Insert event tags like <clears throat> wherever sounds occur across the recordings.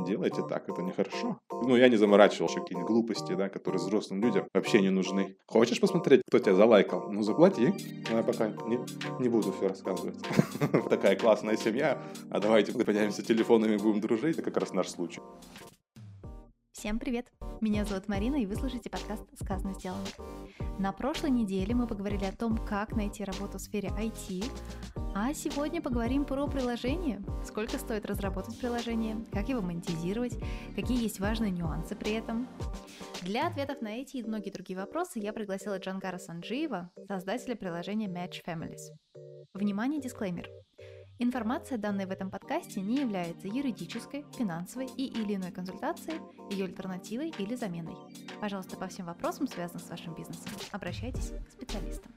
не делайте так, это нехорошо. Ну, я не заморачивался какие-нибудь глупости, да, которые взрослым людям вообще не нужны. Хочешь посмотреть, кто тебя залайкал? Ну, заплати. Но я пока не, не буду все рассказывать. <laughs> Такая классная семья, а давайте поделимся телефонами, будем дружить. Это как раз наш случай. Всем привет! Меня зовут Марина, и вы слушаете подкаст «Сказано сделано». На прошлой неделе мы поговорили о том, как найти работу в сфере IT, а сегодня поговорим про приложение, сколько стоит разработать приложение, как его монетизировать, какие есть важные нюансы при этом. Для ответов на эти и многие другие вопросы я пригласила Джангара Санджиева, создателя приложения Match Families. Внимание, дисклеймер. Информация, данная в этом подкасте, не является юридической, финансовой и или иной консультацией, ее альтернативой или заменой. Пожалуйста, по всем вопросам, связанным с вашим бизнесом, обращайтесь к специалистам.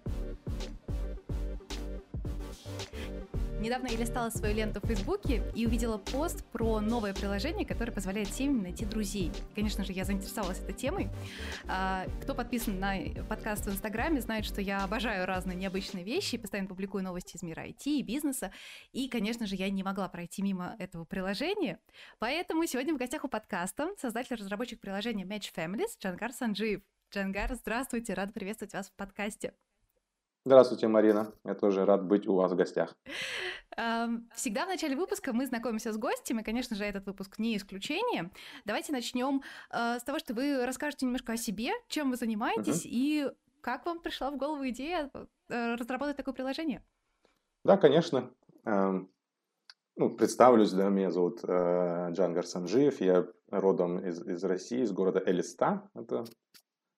Недавно я листала свою ленту в Фейсбуке и увидела пост про новое приложение, которое позволяет семьям найти друзей. Конечно же, я заинтересовалась этой темой. А, кто подписан на подкаст в Инстаграме, знает, что я обожаю разные необычные вещи, постоянно публикую новости из мира IT и бизнеса. И, конечно же, я не могла пройти мимо этого приложения. Поэтому сегодня в гостях у подкаста создатель разработчик приложения Match Families Джангар Санджиев. Джангар, здравствуйте, рад приветствовать вас в подкасте. Здравствуйте, Марина. Я тоже рад быть у вас в гостях. Всегда в начале выпуска мы знакомимся с гостем, и, конечно же, этот выпуск не исключение. Давайте начнем э, с того, что вы расскажете немножко о себе, чем вы занимаетесь, uh-huh. и как вам пришла в голову идея э, разработать такое приложение? Да, конечно. Эм, ну, представлюсь, да, меня зовут э, Джангар Санжиев, я родом из, из России, из города Элиста, это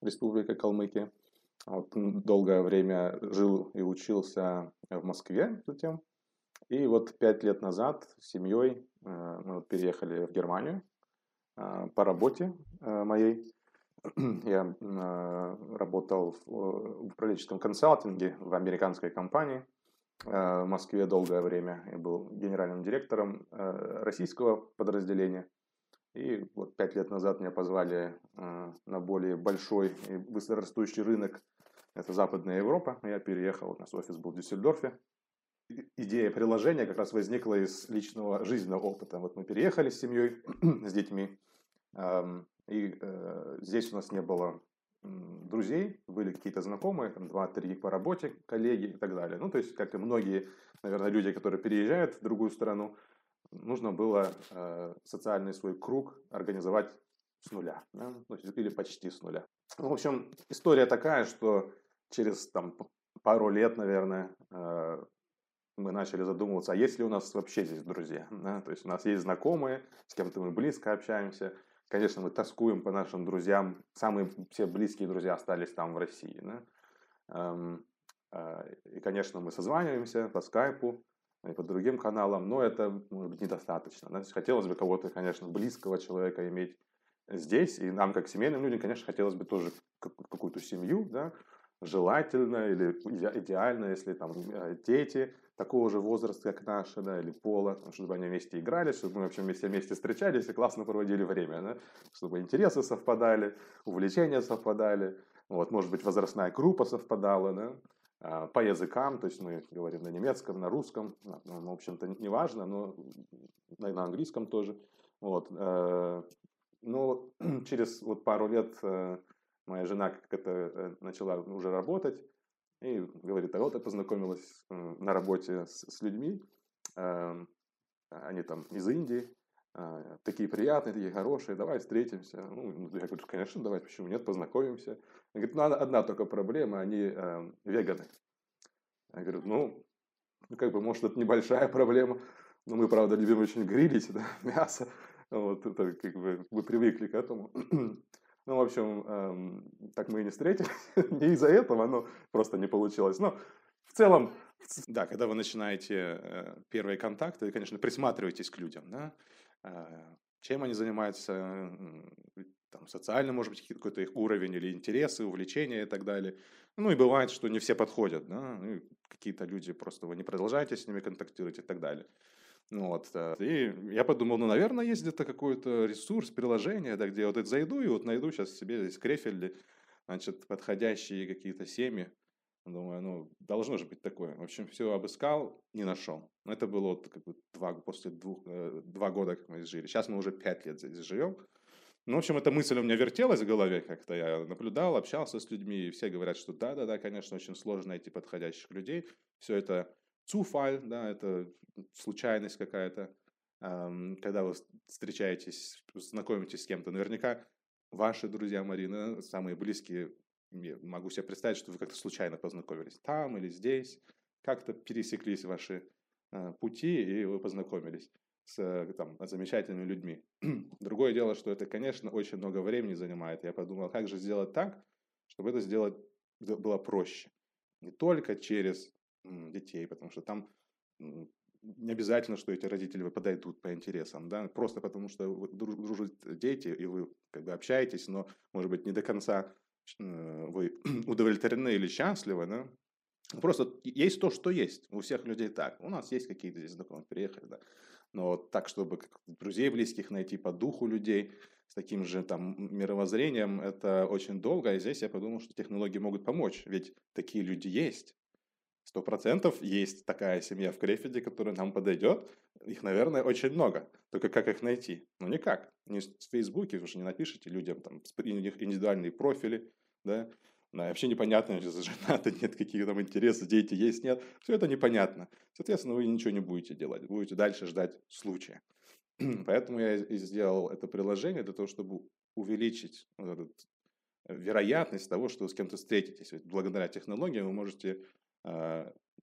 Республика Калмыкия. Вот, долгое время жил и учился в Москве затем. И вот пять лет назад с семьей э, мы вот переехали в Германию э, по работе э, моей. <clears throat> Я работал в управленческом консалтинге в американской компании в Москве долгое время. Я был генеральным директором российского подразделения. И вот пять лет назад меня позвали на более большой и быстрорастущий рынок это Западная Европа. Я переехал, у нас офис был в Дюссельдорфе. Идея приложения как раз возникла из личного жизненного опыта. Вот мы переехали с семьей, <clears throat> с детьми, и э, здесь у нас не было друзей, были какие-то знакомые, там, два-три по работе, коллеги и так далее. Ну, то есть, как и многие, наверное, люди, которые переезжают в другую страну, нужно было э, социальный свой круг организовать с нуля, да? ну, или почти с нуля. В общем, история такая, что через там, пару лет, наверное, э, мы начали задумываться, а есть ли у нас вообще здесь друзья? Да? То есть у нас есть знакомые, с кем-то мы близко общаемся. Конечно, мы тоскуем по нашим друзьям. Самые все близкие друзья остались там, в России. Да? Эм, э, и, конечно, мы созваниваемся по скайпу и по другим каналам, но это может быть недостаточно. Да? Хотелось бы кого-то, конечно, близкого человека иметь здесь, и нам, как семейным людям, конечно, хотелось бы тоже какую-то семью, да, желательно или идеально, если там э, дети такого же возраста, как наши, да, или пола, чтобы они вместе играли, чтобы мы вообще вместе, вместе встречались и классно проводили время, да, чтобы интересы совпадали, увлечения совпадали, вот, может быть, возрастная группа совпадала, да, а, по языкам, то есть мы говорим на немецком, на русском, ну, в общем-то, не важно, но на английском тоже, вот, э, но <clears throat> через вот пару лет э, моя жена как это э, начала уже работать и говорит, а вот я познакомилась на работе с, с людьми, э, они там из Индии, э, такие приятные, такие хорошие, давай встретимся. Ну, я говорю, конечно, давай, почему нет, познакомимся. Она говорит, ну, одна только проблема, они э, веганы. Я говорю, ну, ну, как бы, может, это небольшая проблема, но мы, правда, любим очень грилить да, <laughs> мясо. Вот, это как бы мы привыкли к этому. Ну, в общем, эм, так мы и не встретились. <laughs> не из-за этого, но просто не получилось. Но в целом, да, когда вы начинаете э, первые контакты, конечно, присматривайтесь к людям, да, э, чем они занимаются, там, социально, может быть, какой-то их уровень или интересы, увлечения и так далее. Ну, и бывает, что не все подходят, да, какие-то люди просто вы не продолжаете с ними контактировать и так далее. Ну вот, и я подумал, ну, наверное, есть где-то какой-то ресурс, приложение, да, где я вот это зайду и вот найду сейчас себе здесь крефельды, значит, подходящие какие-то семьи, Думаю, ну, должно же быть такое. В общем, все обыскал, не нашел. Это было вот как бы два, после двух, э, два года, как мы здесь жили. Сейчас мы уже пять лет здесь живем. Ну, в общем, эта мысль у меня вертелась в голове как-то. Я наблюдал, общался с людьми, и все говорят, что да-да-да, конечно, очень сложно найти подходящих людей. Все это цуфаль, да, это случайность какая-то. Когда вы встречаетесь, знакомитесь с кем-то, наверняка ваши друзья, Марина, самые близкие, могу себе представить, что вы как-то случайно познакомились там или здесь, как-то пересеклись ваши э, пути, и вы познакомились с э, там, замечательными людьми. <clears throat> Другое дело, что это, конечно, очень много времени занимает. Я подумал, как же сделать так, чтобы это сделать было проще. Не только через детей, потому что там не обязательно, что эти родители подойдут по интересам, да, просто потому что дружат дети, и вы как бы общаетесь, но, может быть, не до конца э, вы <clears throat> удовлетворены или счастливы, да, Просто есть то, что есть. У всех людей так. У нас есть какие-то здесь знакомые, приехали, да. Но так, чтобы друзей близких найти по духу людей с таким же там мировоззрением, это очень долго. И здесь я подумал, что технологии могут помочь. Ведь такие люди есть. Сто процентов есть такая семья в Крефиде, которая нам подойдет. Их, наверное, очень много. Только как их найти? Ну, никак. Не в Фейсбуке вы же не напишите людям там индивидуальные профили, да, да, вообще непонятно, женаты, нет каких там интересов, дети есть, нет. Все это непонятно. Соответственно, вы ничего не будете делать. Будете дальше ждать случая. <clears throat> Поэтому я и сделал это приложение для того, чтобы увеличить вот этот, э, вероятность того, что вы с кем-то встретитесь. Ведь благодаря технологиям вы можете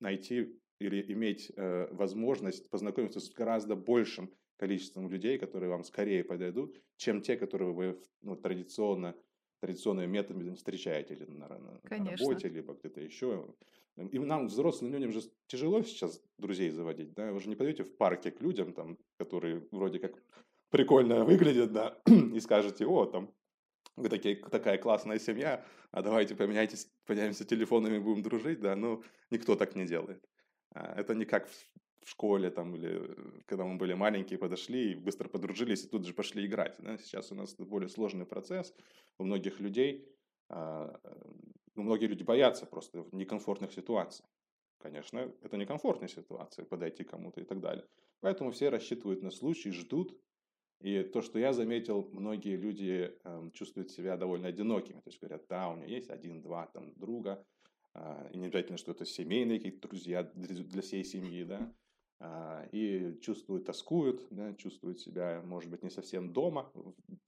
найти или иметь э, возможность познакомиться с гораздо большим количеством людей, которые вам скорее подойдут, чем те, которые вы ну, традиционно традиционными методами встречаете или на, на, на работе, либо где-то еще. И нам, взрослым людям же тяжело сейчас друзей заводить, да, вы же не пойдете в парке к людям, там, которые вроде как прикольно выглядят, да, <clears throat> и скажете, о, там, вы такие, такая классная семья, а давайте поменяйтесь, поменяемся телефонами, будем дружить, да, ну, никто так не делает. А, это не как в школе там или э, когда мы были маленькие, подошли и быстро подружились и тут же пошли играть. Да? Сейчас у нас более сложный процесс. У многих людей, а, ну, многие люди боятся просто некомфортных ситуаций. Конечно, это некомфортная ситуация, подойти кому-то и так далее. Поэтому все рассчитывают на случай, ждут. И то, что я заметил, многие люди э, чувствуют себя довольно одинокими. То есть говорят, да, у меня есть один-два там друга, э, и не обязательно, что это семейные какие-то друзья для всей семьи, да. А, и чувствуют, тоскуют, да, чувствуют себя, может быть, не совсем дома,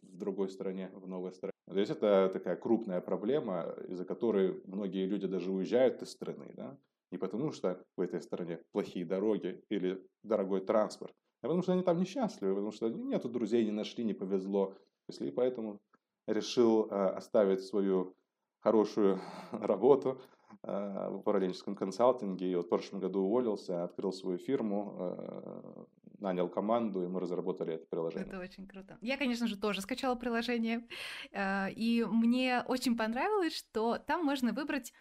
в другой стране, в новой стране. То есть это такая крупная проблема, из-за которой многие люди даже уезжают из страны, да, не потому что в этой стране плохие дороги или дорогой транспорт, а потому что они там несчастливы, потому что нету друзей, не нашли, не повезло. И поэтому решил а, оставить свою хорошую <laughs> работу, Э, в управленческом консалтинге. И вот в прошлом году уволился, открыл свою фирму, э, нанял команду, и мы разработали это приложение. Это очень круто. Я, конечно же, тоже скачала приложение, э, и мне очень понравилось, что там можно выбрать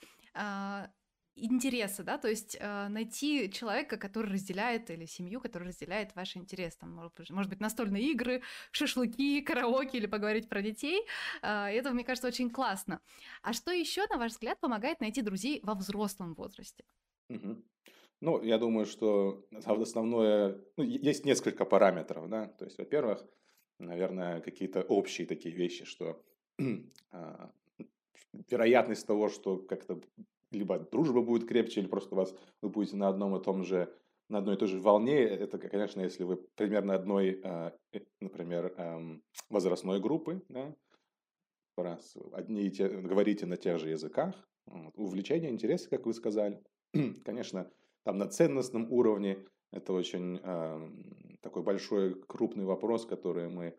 интересы, да, то есть э, найти человека, который разделяет, или семью, которая разделяет ваши интересы, там, может, может быть, настольные игры, шашлыки, караоке или поговорить про детей. Э, это, мне кажется, очень классно. А что еще, на ваш взгляд, помогает найти друзей во взрослом возрасте? Угу. Ну, я думаю, что основное, ну, есть несколько параметров, да, то есть, во-первых, наверное, какие-то общие такие вещи, что <clears throat> э, вероятность того, что как-то либо дружба будет крепче, или просто вас вы будете на одном и том же на одной и той же волне, это, конечно, если вы примерно одной, а, э, например, эм, возрастной группы, да, раз одни и те, говорите на тех же языках, увлечения, интересы, как вы сказали. <clears throat> Конечно, там на ценностном уровне это очень э, такой большой, крупный вопрос, который мы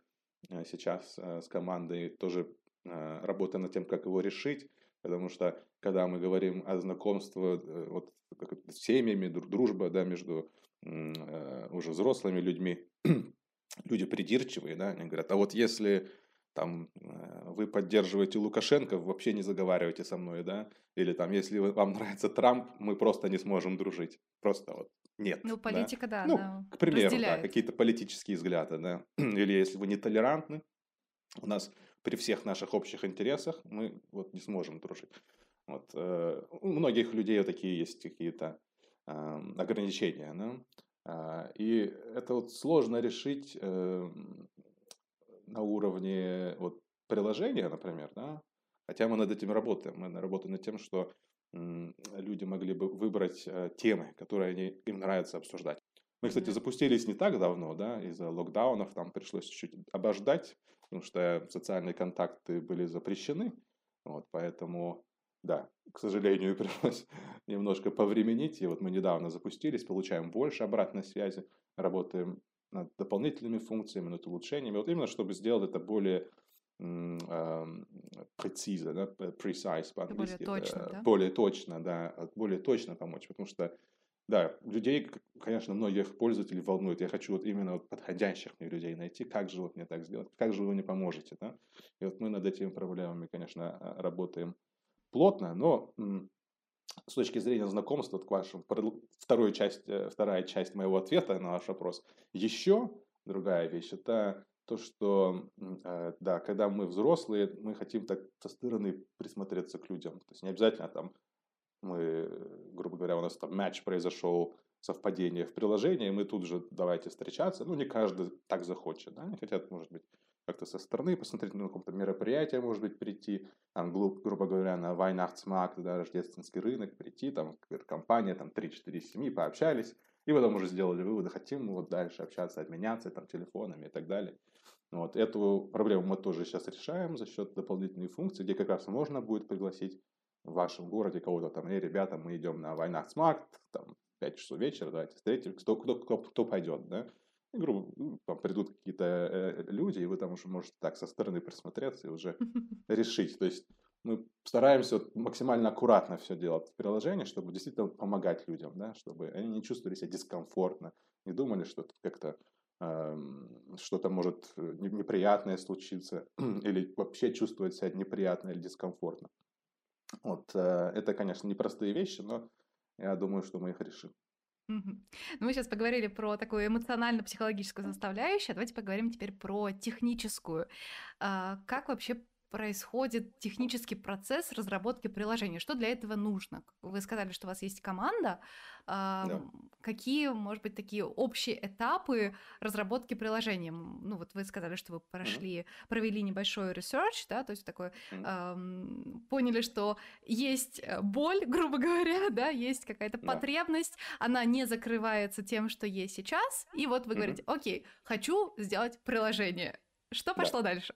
э, сейчас э, с командой тоже э, работаем над тем, как его решить. Потому что, когда мы говорим о знакомстве э, вот, с семьями, дружба да, между э, уже взрослыми людьми, <clears throat> люди придирчивые, да, они говорят, а вот если там э, вы поддерживаете Лукашенко, вообще не заговаривайте со мной, да, или там, если вам нравится Трамп, мы просто не сможем дружить, просто вот нет. Ну, политика, да, да ну, да, к примеру, да, какие-то политические взгляды, да, <clears throat> или если вы нетолерантны, у нас при всех наших общих интересах мы вот не сможем дружить. Вот. Э, у многих людей такие есть какие-то ограничения. Да? А, и это вот сложно решить эм, на уровне вот, приложения, например, да? хотя мы над этим работаем. Мы работаем над тем, что люди могли бы выбрать э, темы, которые они, им нравится обсуждать. Мы, кстати, запустились не так давно, да, из-за локдаунов там пришлось чуть-чуть обождать, потому что социальные контакты были запрещены, вот, поэтому, да, к сожалению, <laughs> пришлось немножко повременить, и вот мы недавно запустились, получаем больше обратной связи, работаем над дополнительными функциями, над улучшениями, вот именно чтобы сделать это более прецизно, да, precise по-английски. Более точно, да? Более точно, да, более точно помочь, потому что да, людей, конечно, многих пользователей волнует. Я хочу вот именно вот подходящих мне людей найти. Как же вот мне так сделать? Как же вы мне поможете? Да? И вот мы над этими проблемами, конечно, а, работаем плотно, но с точки зрения знакомства, вот к вашему, второй часть, э, вторая часть моего ответа на ваш вопрос, еще другая вещь, это то, что, э, да, когда мы взрослые, мы хотим так со стороны присмотреться к людям. То есть не обязательно там мы, грубо говоря, у нас там матч произошел, совпадение в приложении, мы тут же давайте встречаться. Ну, не каждый так захочет, да, они хотят, может быть, как-то со стороны посмотреть на какое-то мероприятие, может быть, прийти, там, гру- грубо говоря, на Weihnachtsmarkt, да, рождественский рынок, прийти, там, компания, там, 3-4 семьи, пообщались, и потом уже сделали выводы, хотим мы вот дальше общаться, обменяться, там, телефонами и так далее. Вот, эту проблему мы тоже сейчас решаем за счет дополнительной функции, где как раз можно будет пригласить в вашем городе кого-то там, эй, ребята, мы идем на Weihnachtsmarkt, там, 5 часов вечера, давайте встретимся, кто, кто, кто, кто пойдет, да? И, грубо, ну, там придут какие-то э, люди, и вы там уже можете так со стороны присмотреться и уже <laughs> решить. То есть мы стараемся максимально аккуратно все делать в приложении, чтобы действительно помогать людям, да, чтобы они не чувствовали себя дискомфортно, не думали, что как-то э, что-то может э, неприятное случиться, <clears throat> или вообще чувствовать себя неприятно или дискомфортно. Вот, э, это, конечно, непростые вещи, но я думаю, что мы их решим. Ну, мы сейчас поговорили про такую эмоционально-психологическую составляющую, давайте поговорим теперь про техническую. А, как вообще происходит технический процесс разработки приложения? Что для этого нужно? Вы сказали, что у вас есть команда. Да. Какие, может быть, такие общие этапы разработки приложения? Ну, вот вы сказали, что вы прошли, mm-hmm. провели небольшой research, да, то есть такой, mm-hmm. эм, поняли, что есть э, боль, <laughs> грубо говоря, да, есть какая-то yeah. потребность, она не закрывается тем, что есть сейчас, и вот вы mm-hmm. говорите, окей, хочу сделать приложение. Что пошло да. дальше?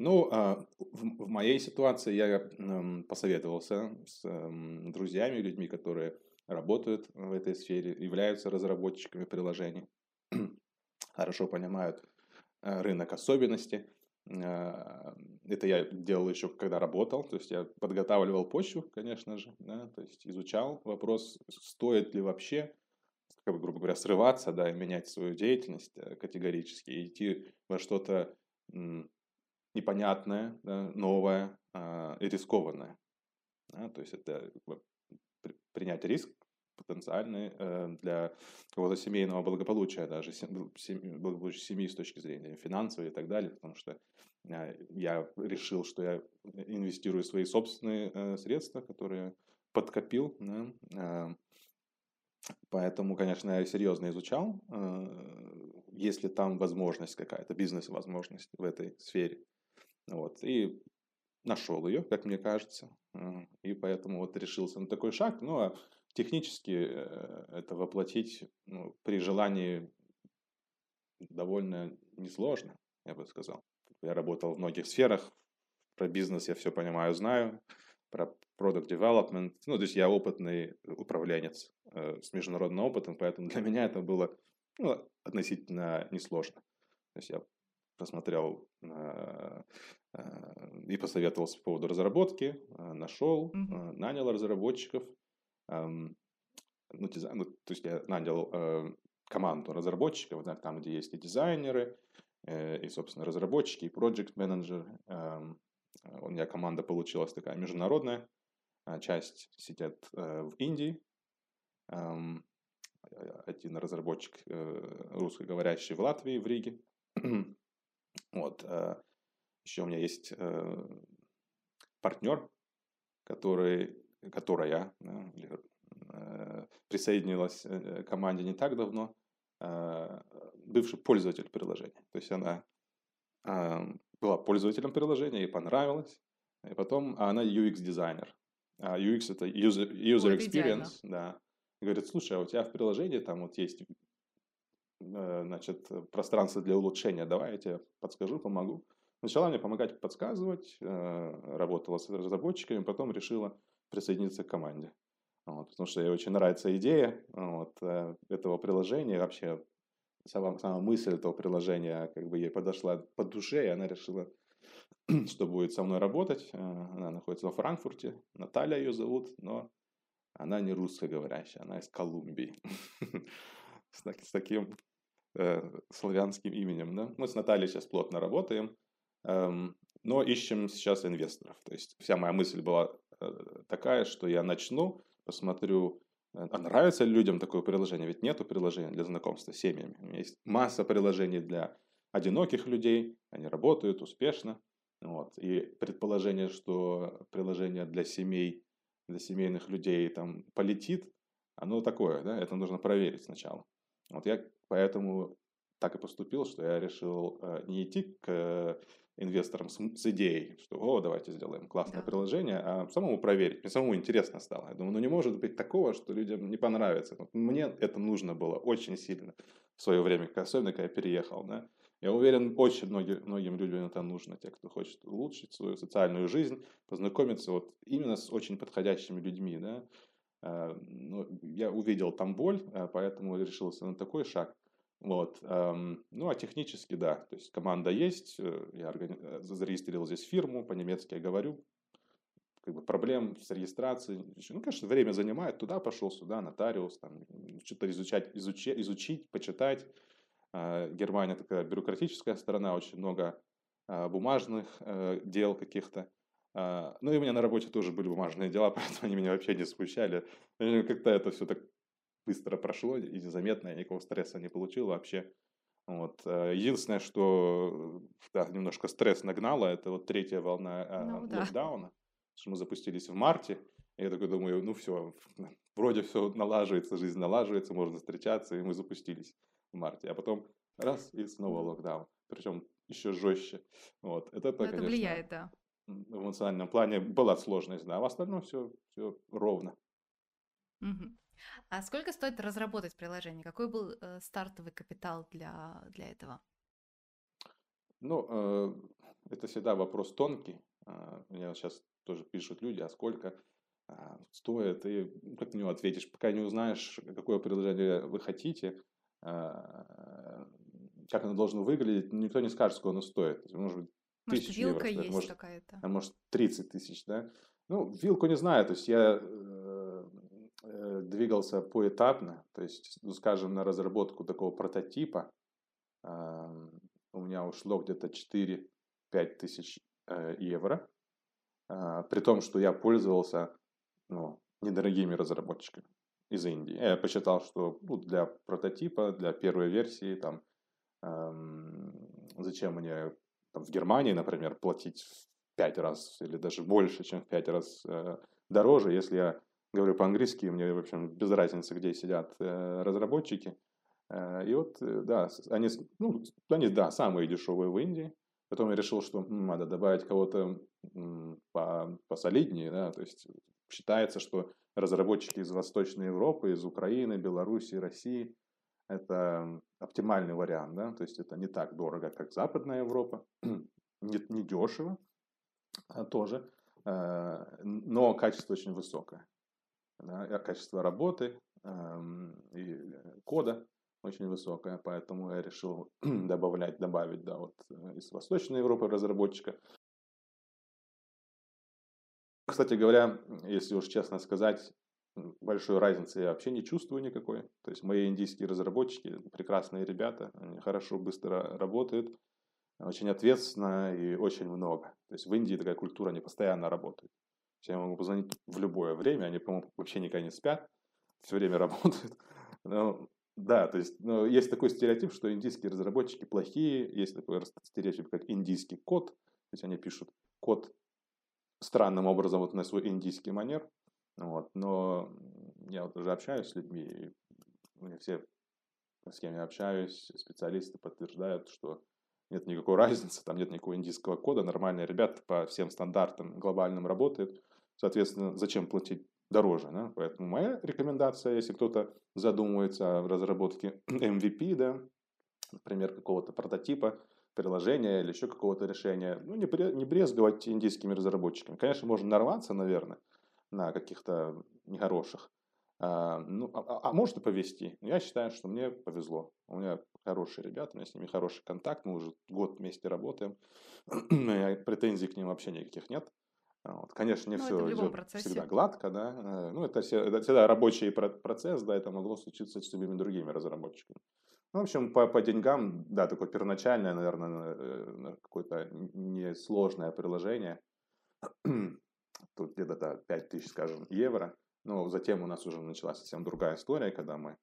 Ну, а, в, моей ситуации я посоветовался с друзьями, людьми, которые работают в этой сфере, являются разработчиками приложений, <clears throat> хорошо понимают э, рынок особенности. А, это я делал еще, когда работал, то есть я подготавливал почву, конечно же, да, то есть изучал вопрос, стоит ли вообще, как бы, грубо говоря, срываться, да, и менять свою деятельность э, категорически, идти во что-то непонятное, да, новое э, и рискованное. Да, то есть это принять риск потенциальный э, для какого-то семейного благополучия, даже семьи, благополучия семьи с точки зрения финансовой и так далее, потому что э, я решил, что я инвестирую свои собственные э, средства, которые подкопил, да, э, Поэтому, конечно, я серьезно изучал, э, есть ли там возможность какая-то, бизнес-возможность в этой сфере. Вот. И нашел ее, как мне кажется. И поэтому вот решился на такой шаг. Ну, а технически э, это воплотить ну, при желании довольно несложно, я бы сказал. Я работал в многих сферах. Про бизнес я все понимаю, знаю. Про product development. Ну, то есть я опытный управленец э, с международным опытом, поэтому для <laughs> меня это было ну, относительно несложно. То есть я посмотрел э, э, и посоветовался по поводу разработки, э, нашел, mm-hmm. нанял разработчиков. Ну, дизайн, ну, то есть я нанял команду разработчиков, да, там, где есть и дизайнеры, и, собственно, разработчики, и проект менеджер У меня команда получилась такая международная. Часть сидят в Индии, один разработчик русскоговорящий в Латвии, в Риге. <clears throat> Вот. Э, Еще у меня есть э, партнер, который, которая э, присоединилась к команде не так давно, бывший пользователь приложения. То есть она была пользователем приложения, ей понравилось, и потом она UX-дизайнер. А UX это user, user experience, да. говорит, слушай, а у тебя в приложении там вот есть значит, пространство для улучшения, давай я тебе подскажу, помогу. Начала мне помогать подсказывать, э, работала с разработчиками, потом решила присоединиться к команде. Вот, потому что ей очень нравится идея вот, э, этого приложения, вообще сама, сама мысль этого приложения как бы ей подошла по душе, и она решила <clears throat> что будет со мной работать. Э, она находится во Франкфурте. Наталья ее зовут, но она не русскоговорящая, она из Колумбии. <laughs> С таким э, славянским именем. Да? Мы с Натальей сейчас плотно работаем, эм, но ищем сейчас инвесторов. То есть вся моя мысль была э, такая, что я начну, посмотрю, а нравится ли людям такое приложение? Ведь нету приложения для знакомства с семьями. Есть масса приложений для одиноких людей, они работают успешно. Вот. И предположение, что приложение для семей, для семейных людей там полетит, оно такое, да, это нужно проверить сначала. Вот я поэтому так и поступил, что я решил э, не идти к э, инвесторам с, с идеей, что, о, давайте сделаем классное да. приложение, а самому проверить. Мне самому интересно стало. Я думаю, ну не может быть такого, что людям не понравится. Вот мне это нужно было очень сильно в свое время, особенно когда я переехал, да. Я уверен, очень многим, многим людям это нужно, те, кто хочет улучшить свою социальную жизнь, познакомиться вот именно с очень подходящими людьми, да. Ну, я увидел там боль, а, поэтому решился на такой шаг. Вот. Ну, а технически, да, то есть команда есть, э, я органи... Э, зарегистрировал здесь фирму, по-немецки я говорю, как бы проблем с регистрацией, ну, конечно, время занимает, туда пошел, сюда, нотариус, там, что-то изучать, изучить, изучить, почитать, а, Германия такая бюрократическая страна, очень много а, бумажных э, дел каких-то. А, ну и у меня на работе тоже были бумажные дела, <laughs> поэтому они меня вообще не смущали. Как-то это все так быстро прошло и незаметно, я никакого стресса не получил вообще. Вот. Единственное, что да, немножко стресс нагнало, это вот третья волна ну, да. локдауна, что мы запустились в марте. И я такой думаю, ну все, <laughs> вроде все налаживается, жизнь налаживается, можно встречаться, и мы запустились в марте, а потом раз и снова локдаун, причем еще жестче. Вот. Это, это, конечно, влияет, да. В эмоциональном плане была сложность, да, а в остальном все, все ровно. Угу. А сколько стоит разработать приложение? Какой был э, стартовый капитал для, для этого? Ну, э, это всегда вопрос тонкий. Э, мне сейчас тоже пишут люди, а сколько э, стоит, и как на него ответишь, пока не узнаешь, какое приложение вы хотите, а, как оно должно выглядеть, никто не скажет, сколько оно стоит. Может быть, может, вилка евро, есть может, какая-то. А может, 30 тысяч, да? Ну, вилку не знаю, то есть я э, э, двигался поэтапно, то есть, ну, скажем, на разработку такого прототипа э, у меня ушло где-то 4-5 тысяч э, евро, э, при том, что я пользовался ну, недорогими разработчиками из Индии. Я посчитал, что ну, для прототипа, для первой версии, там, зачем мне там, в Германии, например, платить в пять раз или даже больше, чем в пять раз э, дороже, если я говорю по-английски, мне, в общем, без разницы, где сидят э, разработчики. Э, и вот, э, да, они, ну, они, да, самые дешевые в Индии. Потом я решил, что надо добавить кого-то по, посолиднее, да, то есть считается, что разработчики из Восточной Европы, из Украины, Беларуси, России. Это оптимальный вариант, да, то есть это не так дорого, как Западная Европа, <clears throat> не, не дешево а тоже, но качество очень высокое. Качество работы эм, и кода очень высокое, поэтому я решил <clears throat> добавлять, добавить да, вот э, из Восточной Европы разработчика. Кстати говоря, если уж честно сказать, большой разницы я вообще не чувствую никакой. То есть мои индийские разработчики, прекрасные ребята, они хорошо, быстро работают, очень ответственно и очень много. То есть в Индии такая культура, они постоянно работают. Я могу позвонить в любое время, они, по-моему, вообще никогда не спят, все время <laughs> работают. Но, да, то есть но есть такой стереотип, что индийские разработчики плохие, есть такой стереотип, как индийский код, то есть они пишут код странным образом вот на свой индийский манер. Вот. Но я вот уже общаюсь с людьми, и мне все, с кем я общаюсь, специалисты подтверждают, что нет никакой <laughs> разницы, там нет никакого индийского кода, нормальные ребята по всем стандартам глобальным работают, соответственно, зачем платить дороже, да? поэтому моя рекомендация, если кто-то задумывается о разработке <clears throat> MVP, да, например, какого-то прототипа, приложения или еще какого-то решения, ну, не, брезговать индийскими разработчиками. Конечно, можно нарваться, наверное, на каких-то нехороших, а, ну, а, а, а может и повезти. Я считаю, что мне повезло. У меня хорошие ребята, у меня с ними хороший контакт, мы уже год вместе работаем, <clears throat> претензий к ним вообще никаких нет. Вот. Конечно, не ну, все идет процессе. всегда гладко, да. Э, ну, это, все, это всегда рабочий процесс, да, это могло случиться с любыми другими разработчиками. Ну, в общем, по, по деньгам, да, такое первоначальное, наверное, э, какое-то несложное приложение. <clears throat> Тут где-то 5 тысяч, скажем, евро. Но затем у нас уже началась совсем другая история, когда мы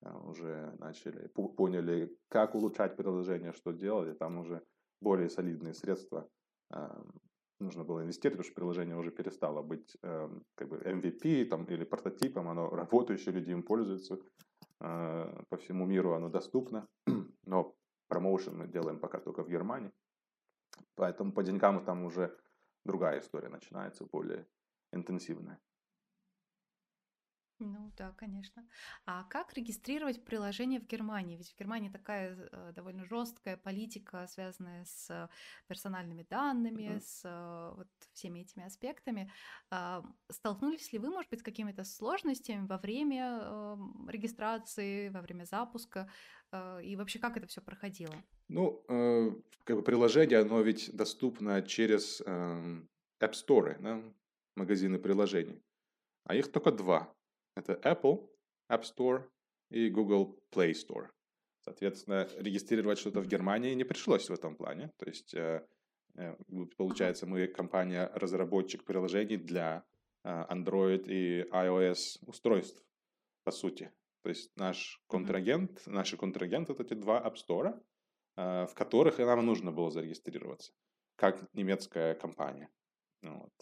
э, уже начали, поняли, как улучшать приложение, что делать, и там уже более солидные средства нужно было инвестировать, потому что приложение уже перестало быть э, как бы MVP там, или прототипом, оно работающее, люди им пользуются, э, по всему миру оно доступно, <clears throat> но промоушен мы делаем пока только в Германии, поэтому по деньгам там уже другая история начинается, более интенсивная. Ну да, конечно. А как регистрировать приложение в Германии? Ведь в Германии такая э, довольно жесткая политика, связанная с персональными данными, mm-hmm. с э, вот всеми этими аспектами. А, столкнулись ли вы, может быть, с какими-то сложностями во время э, регистрации, во время запуска? Э, и вообще, как это все проходило? Ну, э, как бы приложение, оно ведь доступно через э, App Store, да? магазины приложений. А их только два. Это Apple App Store и Google Play Store. Соответственно, регистрировать что-то в Германии не пришлось в этом плане. То есть, э, э, получается, мы компания-разработчик приложений для э, Android и iOS устройств, по сути. То есть наш контрагент, наши контрагенты это эти два App Store, в которых нам нужно было зарегистрироваться, как немецкая компания. Вот.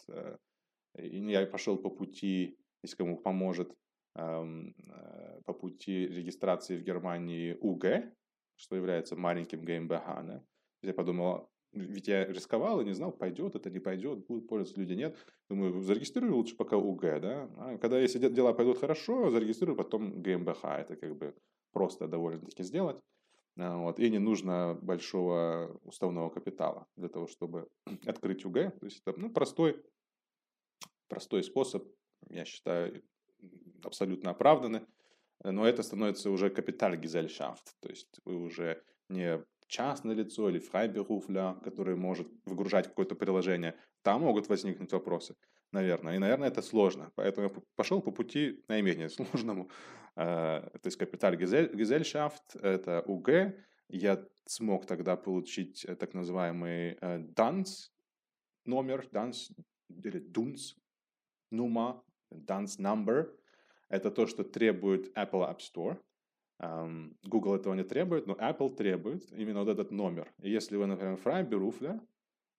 И я пошел по пути, если кому поможет, Эм, э, по пути регистрации в Германии УГ, что является маленьким GmbH. Да? Я подумал, ведь я рисковал и не знал, пойдет это, не пойдет, будут пользоваться люди, нет. Думаю, зарегистрирую лучше пока УГ, да. А когда если дела пойдут хорошо, зарегистрирую потом GmbH. Это как бы просто довольно-таки сделать. А, вот. И не нужно большого уставного капитала для того, чтобы <clears throat> открыть УГ. То есть это ну, простой, простой способ, я считаю, абсолютно оправданы, но это становится уже капиталь-гизельшафт, то есть вы уже не частное лицо или фрайберуфля, который может выгружать какое-то приложение, там могут возникнуть вопросы, наверное. И, наверное, это сложно. Поэтому я пошел по пути наименее <laughs> сложному. Э, то есть капиталь Gesellschaft, это УГ. Я смог тогда получить э, так называемый э, номер, DANS или DUNS, NUMA, DANS number – это то, что требует Apple App Store. Google этого не требует, но Apple требует именно вот этот номер. И если вы, например, фрайберуфля,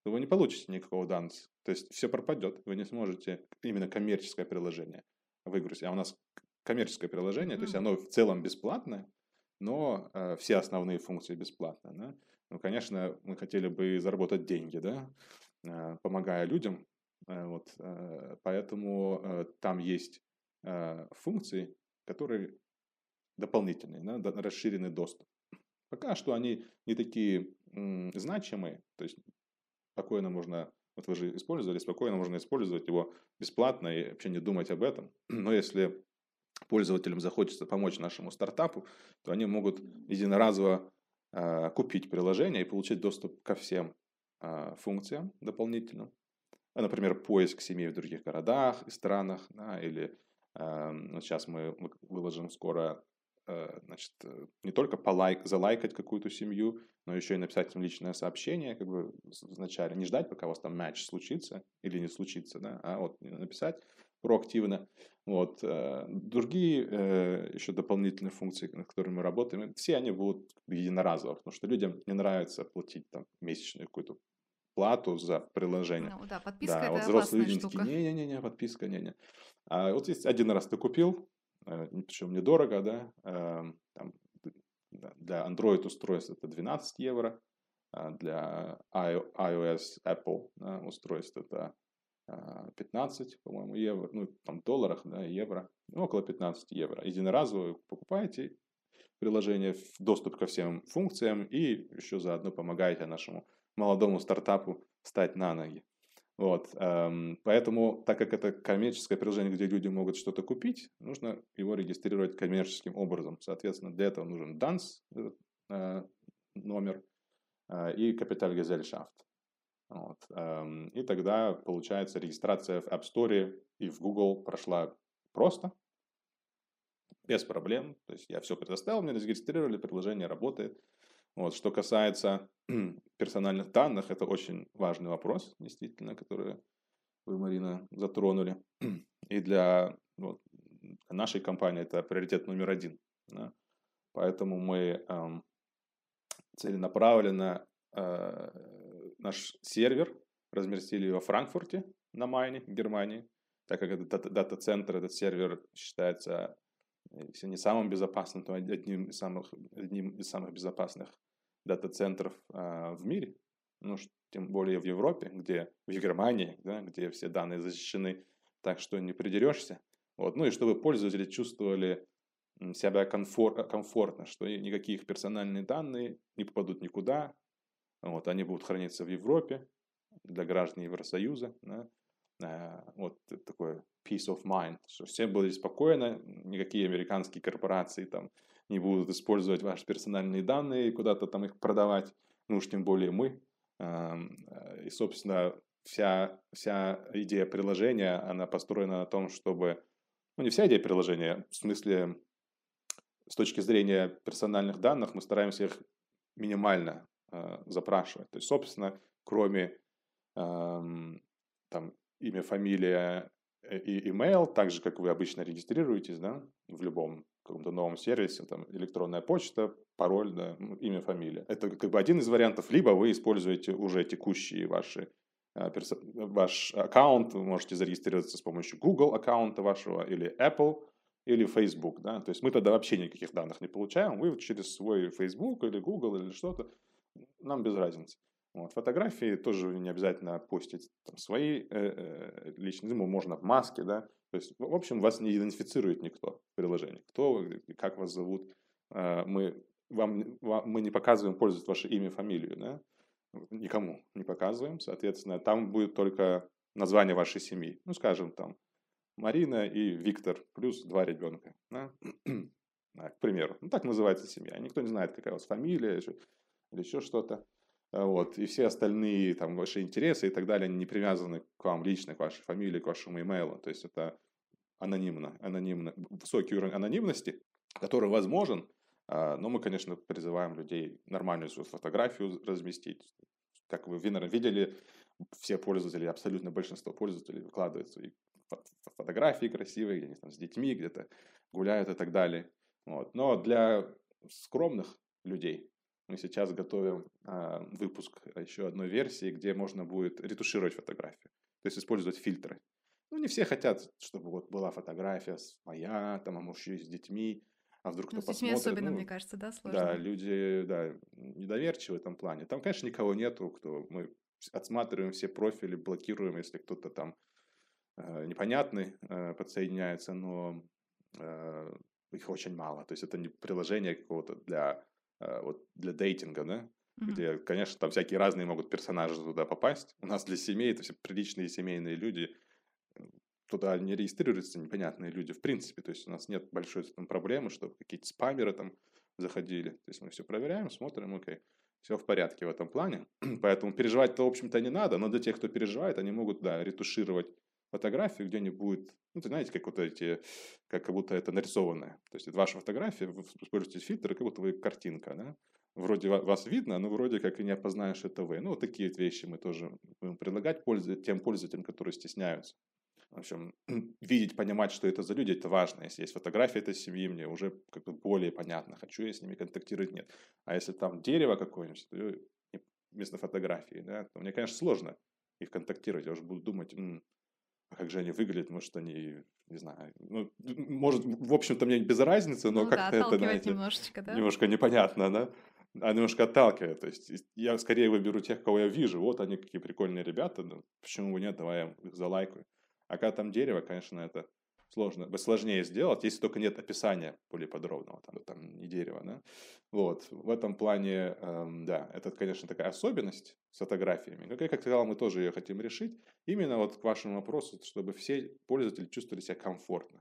то вы не получите никакого данс. То есть все пропадет. Вы не сможете именно коммерческое приложение выгрузить. А у нас коммерческое приложение, mm-hmm. то есть оно в целом бесплатное, но э, все основные функции бесплатные. Да? Ну, конечно, мы хотели бы заработать деньги, да, э, помогая людям. Э, вот, э, поэтому э, там есть функций, которые дополнительные, да, расширенный доступ. Пока что они не такие значимые, то есть спокойно можно, вот вы же использовали, спокойно можно использовать его бесплатно и вообще не думать об этом. <clears throat> Но если пользователям захочется помочь нашему стартапу, то они могут единоразово купить приложение и получить доступ ко всем функциям дополнительным. Например, поиск семей в других городах и странах, да, или Эм, сейчас мы выложим скоро э, значит, э, не только полайк, залайкать какую-то семью, но еще и написать им личное сообщение, как бы вначале не ждать, пока у вас там матч случится или не случится, да, а вот написать проактивно. Вот. Э, другие еще дополнительные функции, над которыми мы работаем, все они будут единоразово, потому что людям не нравится платить там месячную какую-то плату за приложение. Ну да, подписка Да, это вот взрослые люди такие, штука. не-не-не, подписка, не-не. А вот если один раз ты купил, причем недорого, да, эм, там, для Android устройств это 12 евро, а для iOS Apple да, устройств это а, 15, по-моему, евро, ну, там, долларах, да, евро, ну, около 15 евро. Единоразово покупаете приложение, доступ ко всем функциям и еще заодно помогаете нашему молодому стартапу стать на ноги. Вот, эм, поэтому, так как это коммерческое приложение, где люди могут что-то купить, нужно его регистрировать коммерческим образом. Соответственно, для этого нужен DANS, этот, э, номер, э, и Kapitalgesellschaft. Вот. эм, И тогда, получается, регистрация в App Store и в Google прошла просто, без проблем. То есть я все предоставил, мне зарегистрировали, приложение работает. Вот. Что касается <clears throat> персональных данных, это очень важный вопрос, действительно, который вы, Марина, затронули. <clears throat> И для вот, нашей компании это приоритет номер один. да. Поэтому мы эм, целенаправленно э, наш сервер разместили во Франкфурте на Майне, Германии, так как этот дата- дата-центр, этот сервер считается, э, если не самым безопасным, то одним из самых, одним из самых безопасных дата-центров э, в мире, ну, тем более в Европе, где в Германии, да, где все данные защищены, так что не придерешься. Вот. Ну и чтобы пользователи чувствовали себя комфор- комфортно, что никакие персональные данные не попадут никуда, вот, они будут храниться в Европе для граждан Евросоюза. да. Э, Вот такой peace of mind, что все были спокойно, никакие американские корпорации там не будут использовать ваши персональные данные и куда-то там их продавать, ну уж тем более мы. Эм, э, И, собственно, вся, вся идея приложения, она построена на том, чтобы... Ну, не вся идея приложения, в смысле, с точки зрения персональных данных, мы стараемся их минимально э, запрашивать. То есть, собственно, кроме эм, там, имя, фамилия э, и email, так же, как вы обычно регистрируетесь, да, в любом каком-то новом сервисе, там, электронная почта, пароль, да, ну, имя, фамилия. Это как бы один из вариантов, либо вы используете уже текущие ваши персо- ваш аккаунт, вы можете зарегистрироваться с помощью Google аккаунта вашего или Apple, или Facebook, да, то есть мы тогда вообще никаких данных не получаем, вы через свой Facebook или Google или что-то, нам без разницы. Вот. Фотографии тоже не обязательно постить там, свои э, э, личные, ну, можно в маске, да, то есть, в общем, вас не идентифицирует никто в приложении, кто вы, как вас зовут, Э, мы, вам, вам- мы не показываем пользоваться ваше имя, фамилию, да, никому не показываем, соответственно, там будет только название вашей семьи, ну, скажем, там, Марина и Виктор, плюс два ребенка, да? Да, <clears throat> к примеру. Ну, так называется семья. Никто не знает, какая у вас фамилия или еще что-то. А, Вот. И все остальные там, ваши интересы и так далее, они не привязаны к вам лично, к вашей фамилии, к вашему имейлу. То есть это анонимно, анонимно, высокий уровень анонимности, который возможен, а, но мы, конечно, призываем людей нормальную свою фотографию разместить. Как вы, наверное, видели, все пользователи, абсолютно большинство пользователей выкладывают свои фо- фо- фотографии красивые, где они там с детьми где-то гуляют и так далее. Вот. Но для скромных людей мы сейчас готовим а, выпуск еще одной версии, где можно будет ретушировать фотографию, то есть использовать фильтры. Ну, не все хотят, чтобы вот была фотография моя, там, а и с детьми, а вдруг Ну, кто с детьми посмотрит. особенно, ну, мне кажется, да, да, сложно. люди, да, недоверчивы в этом плане. Там, конечно, никого нету, кто мы отсматриваем все профили, блокируем, если кто-то там э, непонятный э, подсоединяется, но э, их очень мало. То есть это не приложение какого-то для э, вот для дейтинга, да, Мгм. где, конечно, там всякие разные могут персонажи туда попасть. У нас для семей это все приличные семейные люди. Туда не регистрируются непонятные люди в принципе. То есть у нас нет большой там проблемы, чтобы какие-то спамеры там заходили. То есть мы все проверяем, смотрим, окей, все в порядке в этом плане. <clears throat> Поэтому переживать-то, в общем-то, не надо, но для тех, кто переживает, они могут, да, ретушировать фотографию, где не будет, ну, ты знаете, как вот эти, как будто это нарисованное. То есть это ваша фотография, вы используете фильтр, как будто вы картинка, да? Вроде ва- вас видно, но вроде как и не опознаешь, это вы. Ну, вот такие вот вещи мы тоже будем предлагать пользу- тем пользователям, которые стесняются. В общем, <clears throat> видеть, понимать, что это за люди, это важно. Если есть фотография этой семьи, мне уже как бы более понятно, хочу я с ними контактировать, нет. А если там дерево какое-нибудь, вместо фотографии, да, то мне, конечно, сложно их контактировать. Я уже буду думать, м-м, а как же они выглядят, может, они, не знаю, ну, может, в общем-то, мне без разницы, но Ну как-то да, это, знаете, немножечко, да? немножко непонятно, да? А немножко отталкивает. То есть я скорее выберу тех, кого я вижу. Вот они какие прикольные ребята, ну, почему бы нет, давай я их залайкаю. А когда там дерево, конечно, это сложно, сложнее сделать, если только нет описания более подробного, там, там не дерево, да. Вот, в этом плане, эм, да, это, конечно, такая особенность с фотографиями. Но, как я сказал, мы тоже ее хотим решить. Именно вот к вашему вопросу, чтобы все пользователи чувствовали себя комфортно.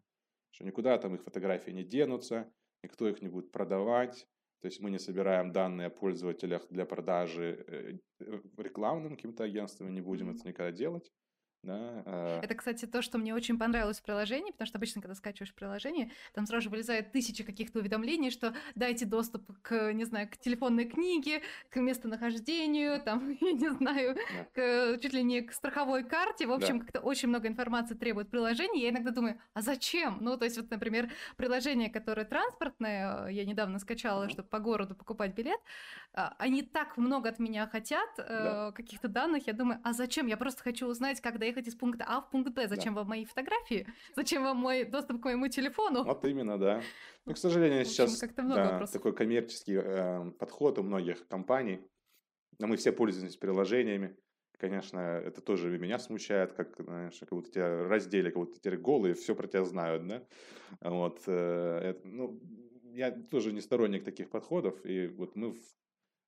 Что никуда там их фотографии не денутся, никто их не будет продавать. То есть мы не собираем данные о пользователях для продажи э, э, рекламным каким-то агентствам, не будем это никогда делать. Да, э, Это, кстати, то, что мне очень понравилось в приложении, потому что обычно, когда скачиваешь приложение, там сразу же вылезают тысячи каких-то уведомлений, что дайте доступ к, не знаю, к телефонной книге, к местонахождению, там, <laughs> я не знаю, Да. к, чуть ли не к страховой карте. В общем, Да. как-то очень много информации требует приложение. Я иногда думаю, а зачем? Ну, то есть, вот, например, приложение, которое транспортное, я недавно скачала, чтобы по городу покупать билет, а, они так много от меня хотят, Да. э, каких-то данных, я думаю, а зачем? Я просто хочу узнать, как доехать из пункта А в пункт Б. Зачем вам мои фотографии? Зачем вам мой доступ к моему телефону? Вот именно, да. Ну, к сожалению, общем, сейчас да, такой коммерческий э, подход у многих компаний. Но мы все пользуемся приложениями. Конечно, это тоже меня смущает, как, знаешь, как будто тебя раздели, как будто теперь голые, все про тебя знают, да. Вот, э, это, ну, я тоже не сторонник таких подходов, и вот мы, в-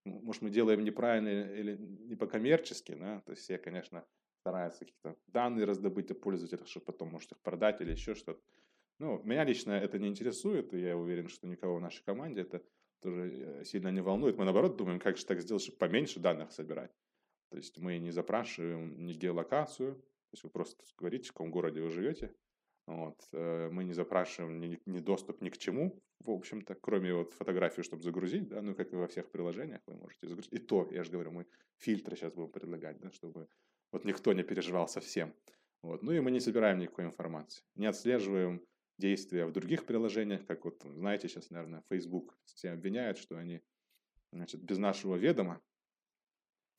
может, мы делаем неправильно или не по-коммерчески, да, то есть все, конечно, стараются какие-то данные раздобыть о пользователях, чтобы потом, может, их продать или еще что-то. Ну, меня лично это не интересует, и я уверен, что никого в нашей команде это тоже э, сильно не волнует. Мы, наоборот, думаем, как же так сделать, чтобы поменьше данных собирать. То есть мы не запрашиваем ни геолокацию, то есть вы просто говорите, в каком городе вы живете. Вот. э, Мы не запрашиваем ни, ни доступ ни к чему, в общем-то, кроме вот фотографии, чтобы загрузить, да, ну, как и во всех приложениях вы можете загрузить. И то, я же говорю, мы фильтры сейчас будем предлагать, да, чтобы вот никто не переживал совсем. Вот. Ну и мы не собираем никакой информации, не отслеживаем действия в других приложениях, как вот, знаете, сейчас, наверное, Facebook все обвиняют, что они значит, без нашего ведома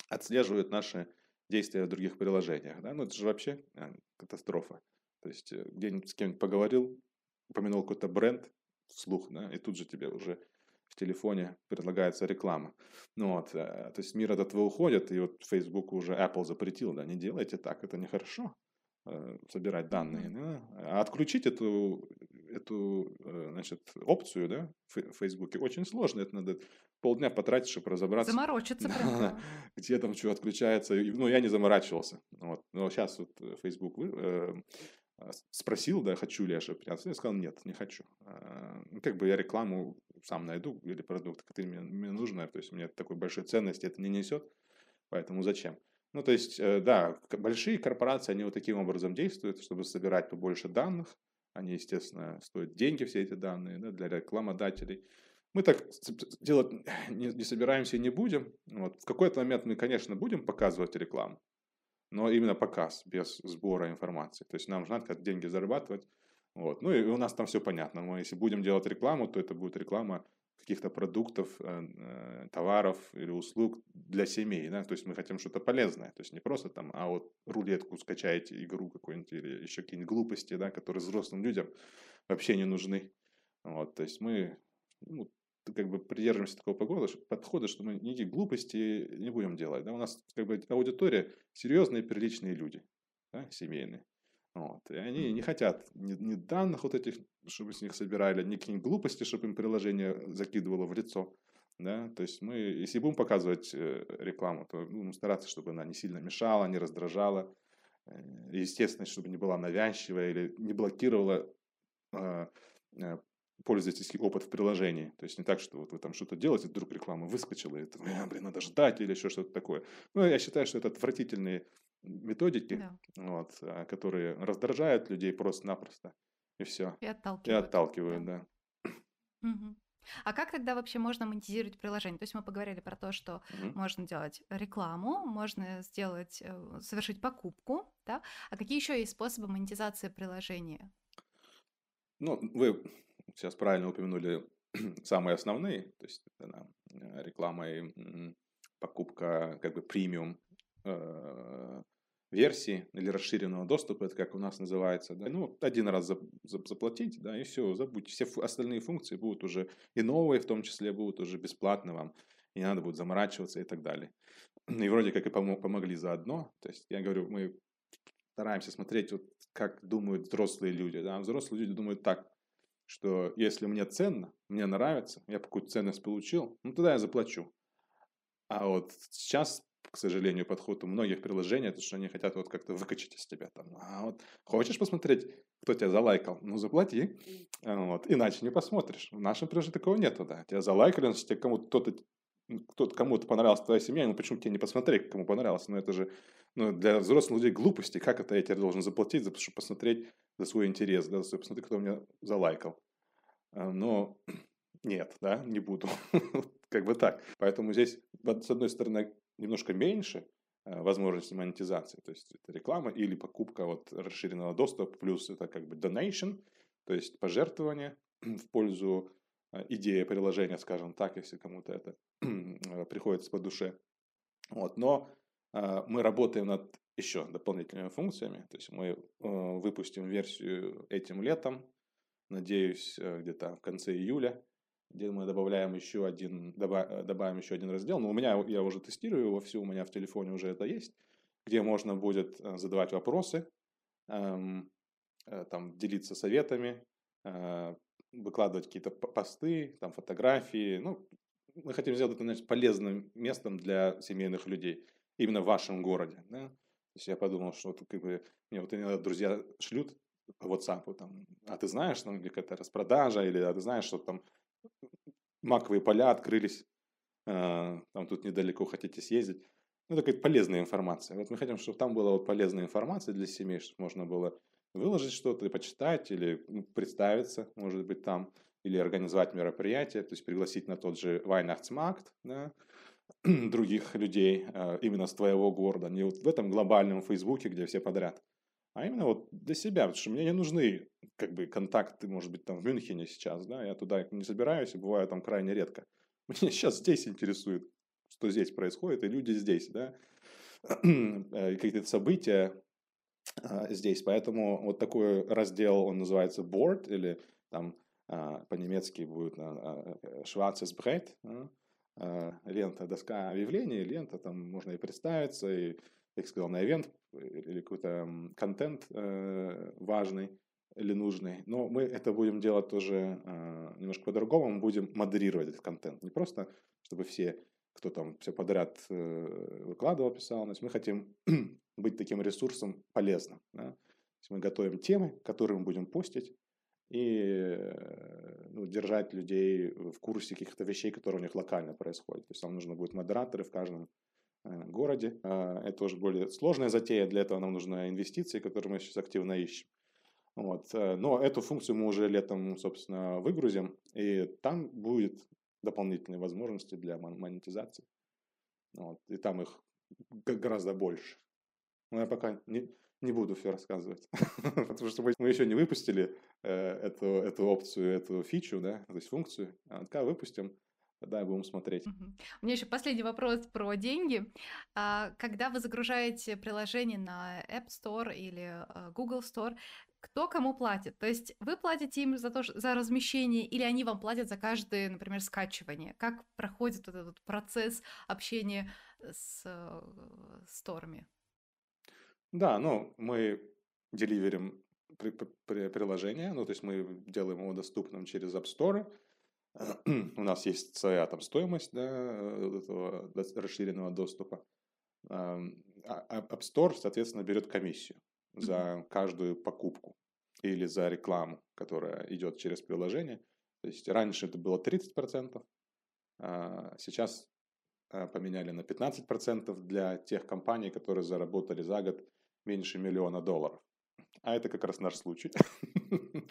отслеживают наши действия в других приложениях. Да? Ну, это же вообще э, катастрофа. То есть э, где-нибудь с кем-нибудь поговорил, упомянул какой-то бренд вслух, да, и тут же тебе уже в телефоне предлагается реклама. Ну вот, э, то есть мир от этого уходит, и вот Facebook уже Apple запретил, да, не делайте так, это нехорошо э, собирать данные, да? а отключить эту, эту э, значит, опцию, да, в Фе- в Фейсбуке очень сложно, это надо полдня потратить, чтобы разобраться, <laughs> Заморочиться прям. где там что отключается. Ну, я не заморачивался. Вот. Но сейчас вот э, Facebook э, спросил, да, хочу ли я чтобы Я сказал, нет, не хочу. А, Ну, как бы я рекламу сам найду или продукт, который мне, мне нужно. То есть мне такой большой ценности это не несет. Поэтому зачем? Ну, то есть, э, да, большие корпорации, они вот таким образом действуют, чтобы собирать побольше данных. Они, естественно, стоят деньги, все эти данные, да, для рекламодателей. Мы так делать не собираемся и не будем. Вот. В какой-то момент мы, конечно, будем показывать рекламу, но именно показ, без сбора информации. То есть нам же надо как деньги зарабатывать. Вот. Ну и у нас там все понятно. Мы, если будем делать рекламу, то это будет реклама каких-то продуктов, э, э, товаров или услуг для семей. Да? То есть мы хотим что-то полезное. То есть не просто там, а вот рулетку скачаете, игру какую-нибудь или еще какие-нибудь глупости, да, которые взрослым людям вообще не нужны. Вот. То есть мы ну, как бы придерживаемся такого погода, подхода, что мы никаких глупостей не будем делать. Да? У нас как бы аудитория серьезные, приличные люди, да, семейные. Вот. И они не хотят ни, ни данных вот этих, чтобы с них собирали, ни каких глупостей, чтобы им приложение закидывало в лицо. Да? То есть мы, если будем показывать э, рекламу, то будем стараться, чтобы она не сильно мешала, не раздражала. Э, Естественно, чтобы не была навязчивая или не блокировала э, э, пользовательский опыт в приложении. То есть не так, что вот вы там что-то делаете, вдруг реклама выскочила, и это, «Э, блин, надо ждать или еще что-то такое. Ну, я считаю, что это отвратительные методики, Да. вот, а, которые раздражают людей просто-напросто, и все. И И отталкивают. отталкивают, да. Мгм. А как тогда вообще можно монетизировать приложение? То есть мы поговорили про то, что Мгм. можно делать рекламу, можно сделать, э, совершить покупку, да? А какие еще есть способы монетизации приложения? Ну, вы сейчас правильно упомянули <clears throat> самые основные, то есть да, э, реклама и покупка как бы премиум э, версии или расширенного доступа, это как у нас называется, да, ну, один раз заплатить, да, и все, забудьте. Все остальные функции будут уже, и новые в том числе, будут уже бесплатны вам, и не надо будет заморачиваться и так далее. <clears throat> И вроде как и помогли заодно, то есть я говорю, мы стараемся смотреть, вот, как думают взрослые люди, да, взрослые люди думают так, что если мне ценно, мне нравится, я какую-то ценность получил, ну тогда я заплачу. А вот сейчас к сожалению, подход у многих приложений, это что они хотят вот как-то выкачать из тебя там. А вот хочешь посмотреть, кто тебя залайкал? Ну, заплати. Вот. Иначе не посмотришь. В нашем приложении такого нету, да. Тебя залайкали, значит, тебе кому-то кто-то кто кому-то понравилась твоя семья, ну почему тебе не посмотреть, кому понравилось? Ну это же ну, для взрослых людей глупости. Как это я тебе должен заплатить, за, чтобы посмотреть за свой интерес, да, за посмотреть, кто меня залайкал. А, но <clears throat> нет, да, не буду. <laughs> как бы так. Поэтому здесь, с одной стороны, немножко меньше э, возможности монетизации, то есть это реклама или покупка вот расширенного доступа, плюс это как бы donation, то есть пожертвование <clears throat> в пользу э, идеи приложения, скажем так, если кому-то это <clears throat> э, приходится по душе. Вот. Но мы работаем над еще дополнительными функциями, то есть мы выпустим версию этим летом, надеюсь, где-то в конце июля, где мы добавляем еще один, добавим еще один раздел. Но у меня, я уже тестирую его все, у меня в телефоне уже это есть, где можно будет э, задавать вопросы, эм, э, там, делиться советами, э, выкладывать какие-то посты, там, фотографии. Ну, мы хотим сделать это значит, полезным местом для семейных людей, именно в вашем городе. Да? То есть я подумал, что вот, как бы, мне вот иногда друзья шлют по WhatsApp, там, а ты знаешь, там, или какая-то распродажа, или а ты знаешь, что там маковые поля открылись, э, там тут недалеко хотите съездить. Ну, такая полезная информация. Вот мы хотим, чтобы там была вот полезная информация для семей, чтобы можно было выложить что-то почитать, или ну, представиться, может быть, там, или организовать мероприятие, то есть пригласить на тот же Weihnachtsmarkt, да, <clears throat> других людей э, именно с твоего города, не вот в этом глобальном Фейсбуке, где все подряд а именно вот для себя, потому что мне не нужны как бы контакты, может быть, там в Мюнхене сейчас, да, я туда не собираюсь бываю там крайне редко. <laughs> Мне сейчас здесь интересует, что здесь происходит, и люди здесь, да, <clears throat> э, какие-то события а, здесь. Поэтому вот такой раздел, он называется board, или там а, по-немецки будет а, э, Schwarzes лента, доска объявлений, лента, там можно и представиться, и как сказал, на ивент или какой-то контент э, важный или нужный. Но мы это будем делать тоже э, немножко по-другому. Мы будем модерировать этот контент. Не просто, чтобы все, кто там все подряд э, выкладывал, писал. Но мы хотим <clears throat> быть таким ресурсом полезным. Да? То есть мы готовим темы, которые мы будем постить, и ну, держать людей в курсе каких-то вещей, которые у них локально происходят. То есть нам нужно будет модераторы в каждом городе. А, это уже более сложная затея, для этого нам нужны инвестиции, которые мы сейчас активно ищем. Вот. Э, но эту функцию мы уже летом, собственно, выгрузим, и там будет дополнительные возможности для монетизации. Вот. И там их гораздо больше. Но я пока не, не буду все рассказывать, <laughs> потому что мы еще не выпустили э, эту, эту опцию, эту фичу, да, то есть функцию. А когда выпустим, да, будем смотреть. Мгм. У меня еще последний вопрос про деньги. А, Когда вы загружаете приложение на App Store или а, Google Store, кто кому платит? То есть вы платите им за то, за размещение, или они вам платят за каждое, например, скачивание? Как проходит вот этот процесс общения с э, сторами? Да, ну, мы деливерим при- при- приложение, ну, то есть мы делаем его доступным через App Store, у нас есть своя там стоимость да, этого расширенного доступа. А, а App Store, соответственно, берет комиссию за каждую покупку или за рекламу, которая идет через приложение. То есть раньше это было 30%, а сейчас а, поменяли на 15% для тех компаний, которые заработали за год меньше миллиона долларов. А это как раз наш случай. <laughs>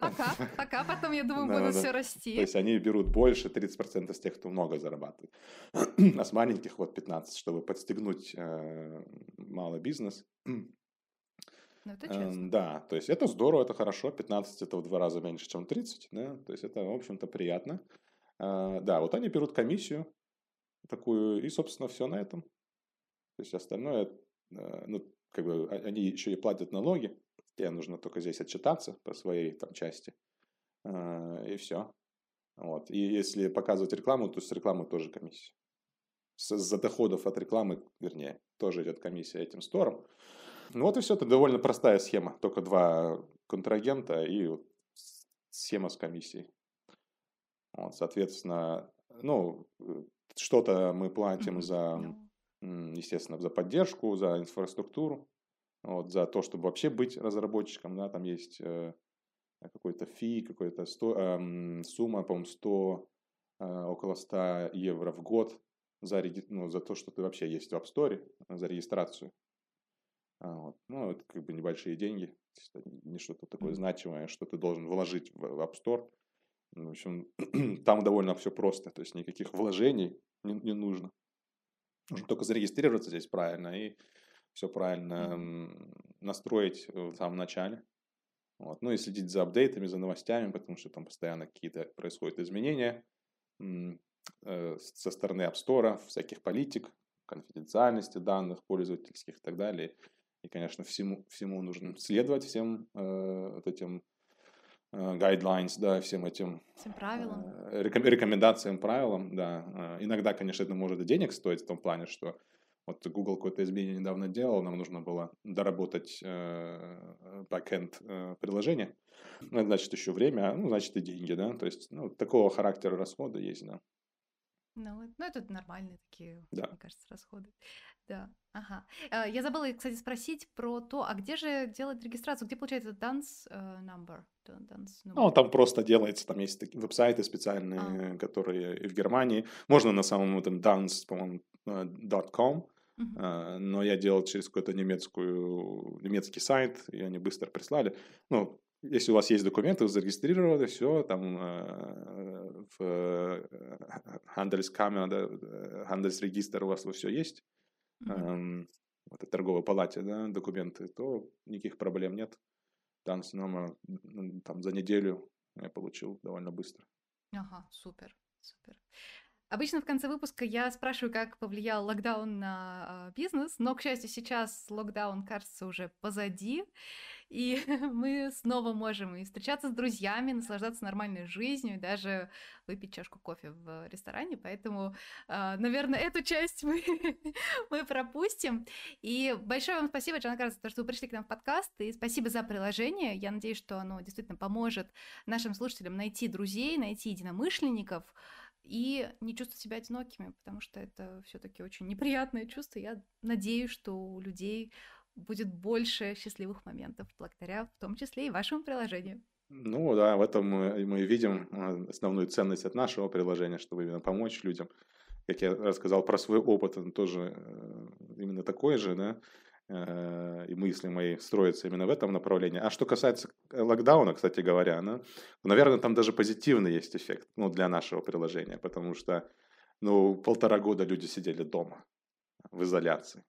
Пока, пока, потом, я думаю, будут все расти. То есть они берут больше, 30% с тех, кто много зарабатывает. <clears throat> А с маленьких вот 15, чтобы подстегнуть э, малый бизнес. <clears throat> Ну, это честно. Эм, да, то есть это здорово, это хорошо. 15 это в два раза меньше, чем 30, да, то есть это, в общем-то, приятно. Э, да, вот они берут комиссию, такую, и, собственно, все на этом. То есть остальное, э, ну, как бы а, они еще и платят налоги, тебе нужно только здесь отчитаться по своей там части, и все. Вот. И если показывать рекламу, то с рекламы тоже комиссия. За доходов от рекламы, вернее, тоже идет комиссия этим стором. Ну вот и все, это довольно простая схема. Только два контрагента и схема с комиссией. Вот, соответственно, ну, что-то мы платим за, естественно, за поддержку, за инфраструктуру, вот, за то, чтобы вообще быть разработчиком, да, там есть э, какой-то фи, какая-то э, сумма, по-моему, 100, э, около 100 евро в год за, ну, за то, что ты вообще есть в App Store, за регистрацию. А, вот. Ну, это как бы небольшие деньги, не что-то такое значимое, что ты должен вложить в App Store. Ну, в общем, <clears throat> там довольно все просто, то есть никаких вложений не, не нужно. Нужно только зарегистрироваться здесь правильно и все правильно настроить в самом начале. Вот. Ну и следить за апдейтами, за новостями, потому что там постоянно какие-то происходят изменения э, со стороны App Store, всяких политик, конфиденциальности данных пользовательских и так далее. И, конечно, всему, всему нужно следовать, всем э, вот этим э, guidelines, да, всем этим всем правилам. Э, рекомендациям, правилам, да. Э, иногда, конечно, это может и денег стоить в том плане, что вот Google какое-то изменение недавно делал, нам нужно было доработать э, backend э, приложения. Ну, это значит еще время, ну, значит и деньги, да. То есть, ну, такого характера расхода есть, да. Ну, ну, это нормальные такие, да. мне кажется, расходы. Да, ага. Э, я забыла, кстати, спросить про то, а где же делать регистрацию? Где получается dance number? Dance number? Ну, там просто делается, там есть такие веб-сайты специальные, а. которые и в Германии. Можно на самом этом dance, по-моему, .com, uh-huh. но я делал через какой-то немецкую, немецкий сайт, и они быстро прислали. Ну, если у вас есть документы, вы зарегистрировали, все, там э, в э, Handelskammer, да, Handelsregister у вас все есть, mm-hmm. э, это торговой палате, да, документы, то никаких проблем нет. Там, номер, там за неделю я получил довольно быстро. Ага, супер, супер. Обычно в конце выпуска я спрашиваю, как повлиял локдаун на э, бизнес, но, к счастью, сейчас локдаун, кажется, уже позади, и <laughs> мы снова можем и встречаться с друзьями, наслаждаться нормальной жизнью, и даже выпить чашку кофе в ресторане, поэтому, э, наверное, эту часть мы, <laughs> мы пропустим. И большое вам спасибо, Джан за то, что вы пришли к нам в подкаст, и спасибо за приложение. Я надеюсь, что оно действительно поможет нашим слушателям найти друзей, найти единомышленников, и не чувствовать себя одинокими, потому что это все-таки очень неприятное чувство. Я надеюсь, что у людей будет больше счастливых моментов благодаря в том числе и вашему приложению. Ну да, в этом мы, мы видим а, основную ценность от нашего приложения, чтобы именно помочь людям. Как я рассказал про свой опыт, он тоже э, именно такой же, да, Э, и мысли мои строятся именно в этом направлении. А что касается локдауна, кстати говоря, ну, наверное, там даже позитивный есть эффект ну, для нашего приложения, потому что ну, полтора года люди сидели дома в изоляции.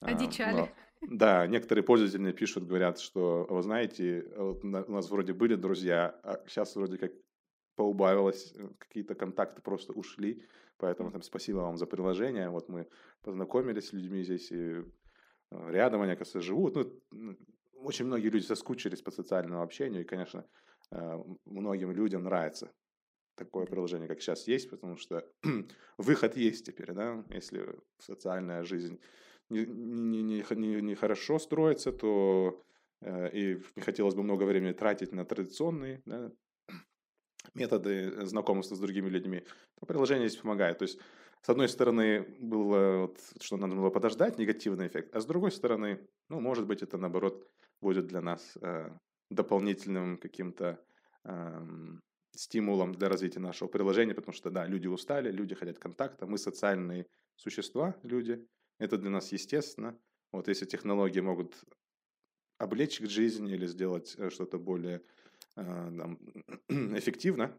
А, Одичали. Но, да, некоторые пользователи пишут, говорят, что, вы знаете, вот у нас вроде были друзья, а сейчас вроде как поубавилось, э, какие-то контакты просто ушли, поэтому там спасибо вам за приложение, вот мы познакомились с людьми здесь и Э, рядом они, оказывается, живут. Ну, очень многие люди соскучились по социальному общению, и, конечно, э, многим людям нравится такое приложение, как сейчас есть, потому что <clears throat> выход есть теперь, да, если социальная жизнь не, не, не, не, хорошо строится, то э, и не хотелось бы много времени тратить на традиционные да, методы знакомства с другими людьми, то приложение здесь помогает. То есть с одной стороны, было, вот, что надо было подождать, негативный эффект, а с другой стороны, ну, может быть, это, наоборот, будет для нас э, дополнительным каким-то э, стимулом для развития нашего приложения, потому что, да, люди устали, люди хотят контакта, мы социальные существа, люди, это для нас естественно. Вот если технологии могут облегчить жизнь или сделать э, что-то более э, там, <clears throat> эффективно,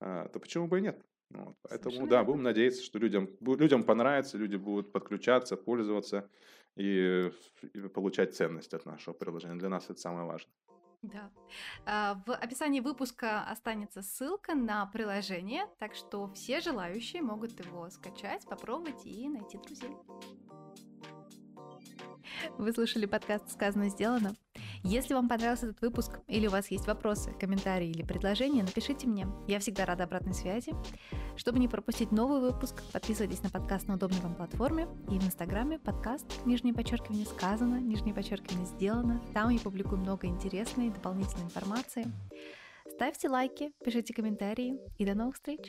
э, то почему бы и нет? Вот, поэтому, Совершенно да, будем надеяться, что людям, людям понравится, люди будут подключаться, пользоваться и, и получать ценность от нашего приложения. Для нас это самое важное. Да. А, в описании выпуска останется ссылка на приложение, так что все желающие могут его скачать, попробовать и найти друзей. Вы слушали подкаст «Сказано, сделано». Если вам понравился этот выпуск или у вас есть вопросы, комментарии или предложения, напишите мне. Я всегда рада обратной связи. Чтобы не пропустить новый выпуск, подписывайтесь на подкаст на удобной вам платформе и в Инстаграме подкаст нижнее подчеркивание сказано, нижнее подчеркивание сделано. Там я публикую много интересной дополнительной информации. Ставьте лайки, пишите комментарии и до новых встреч!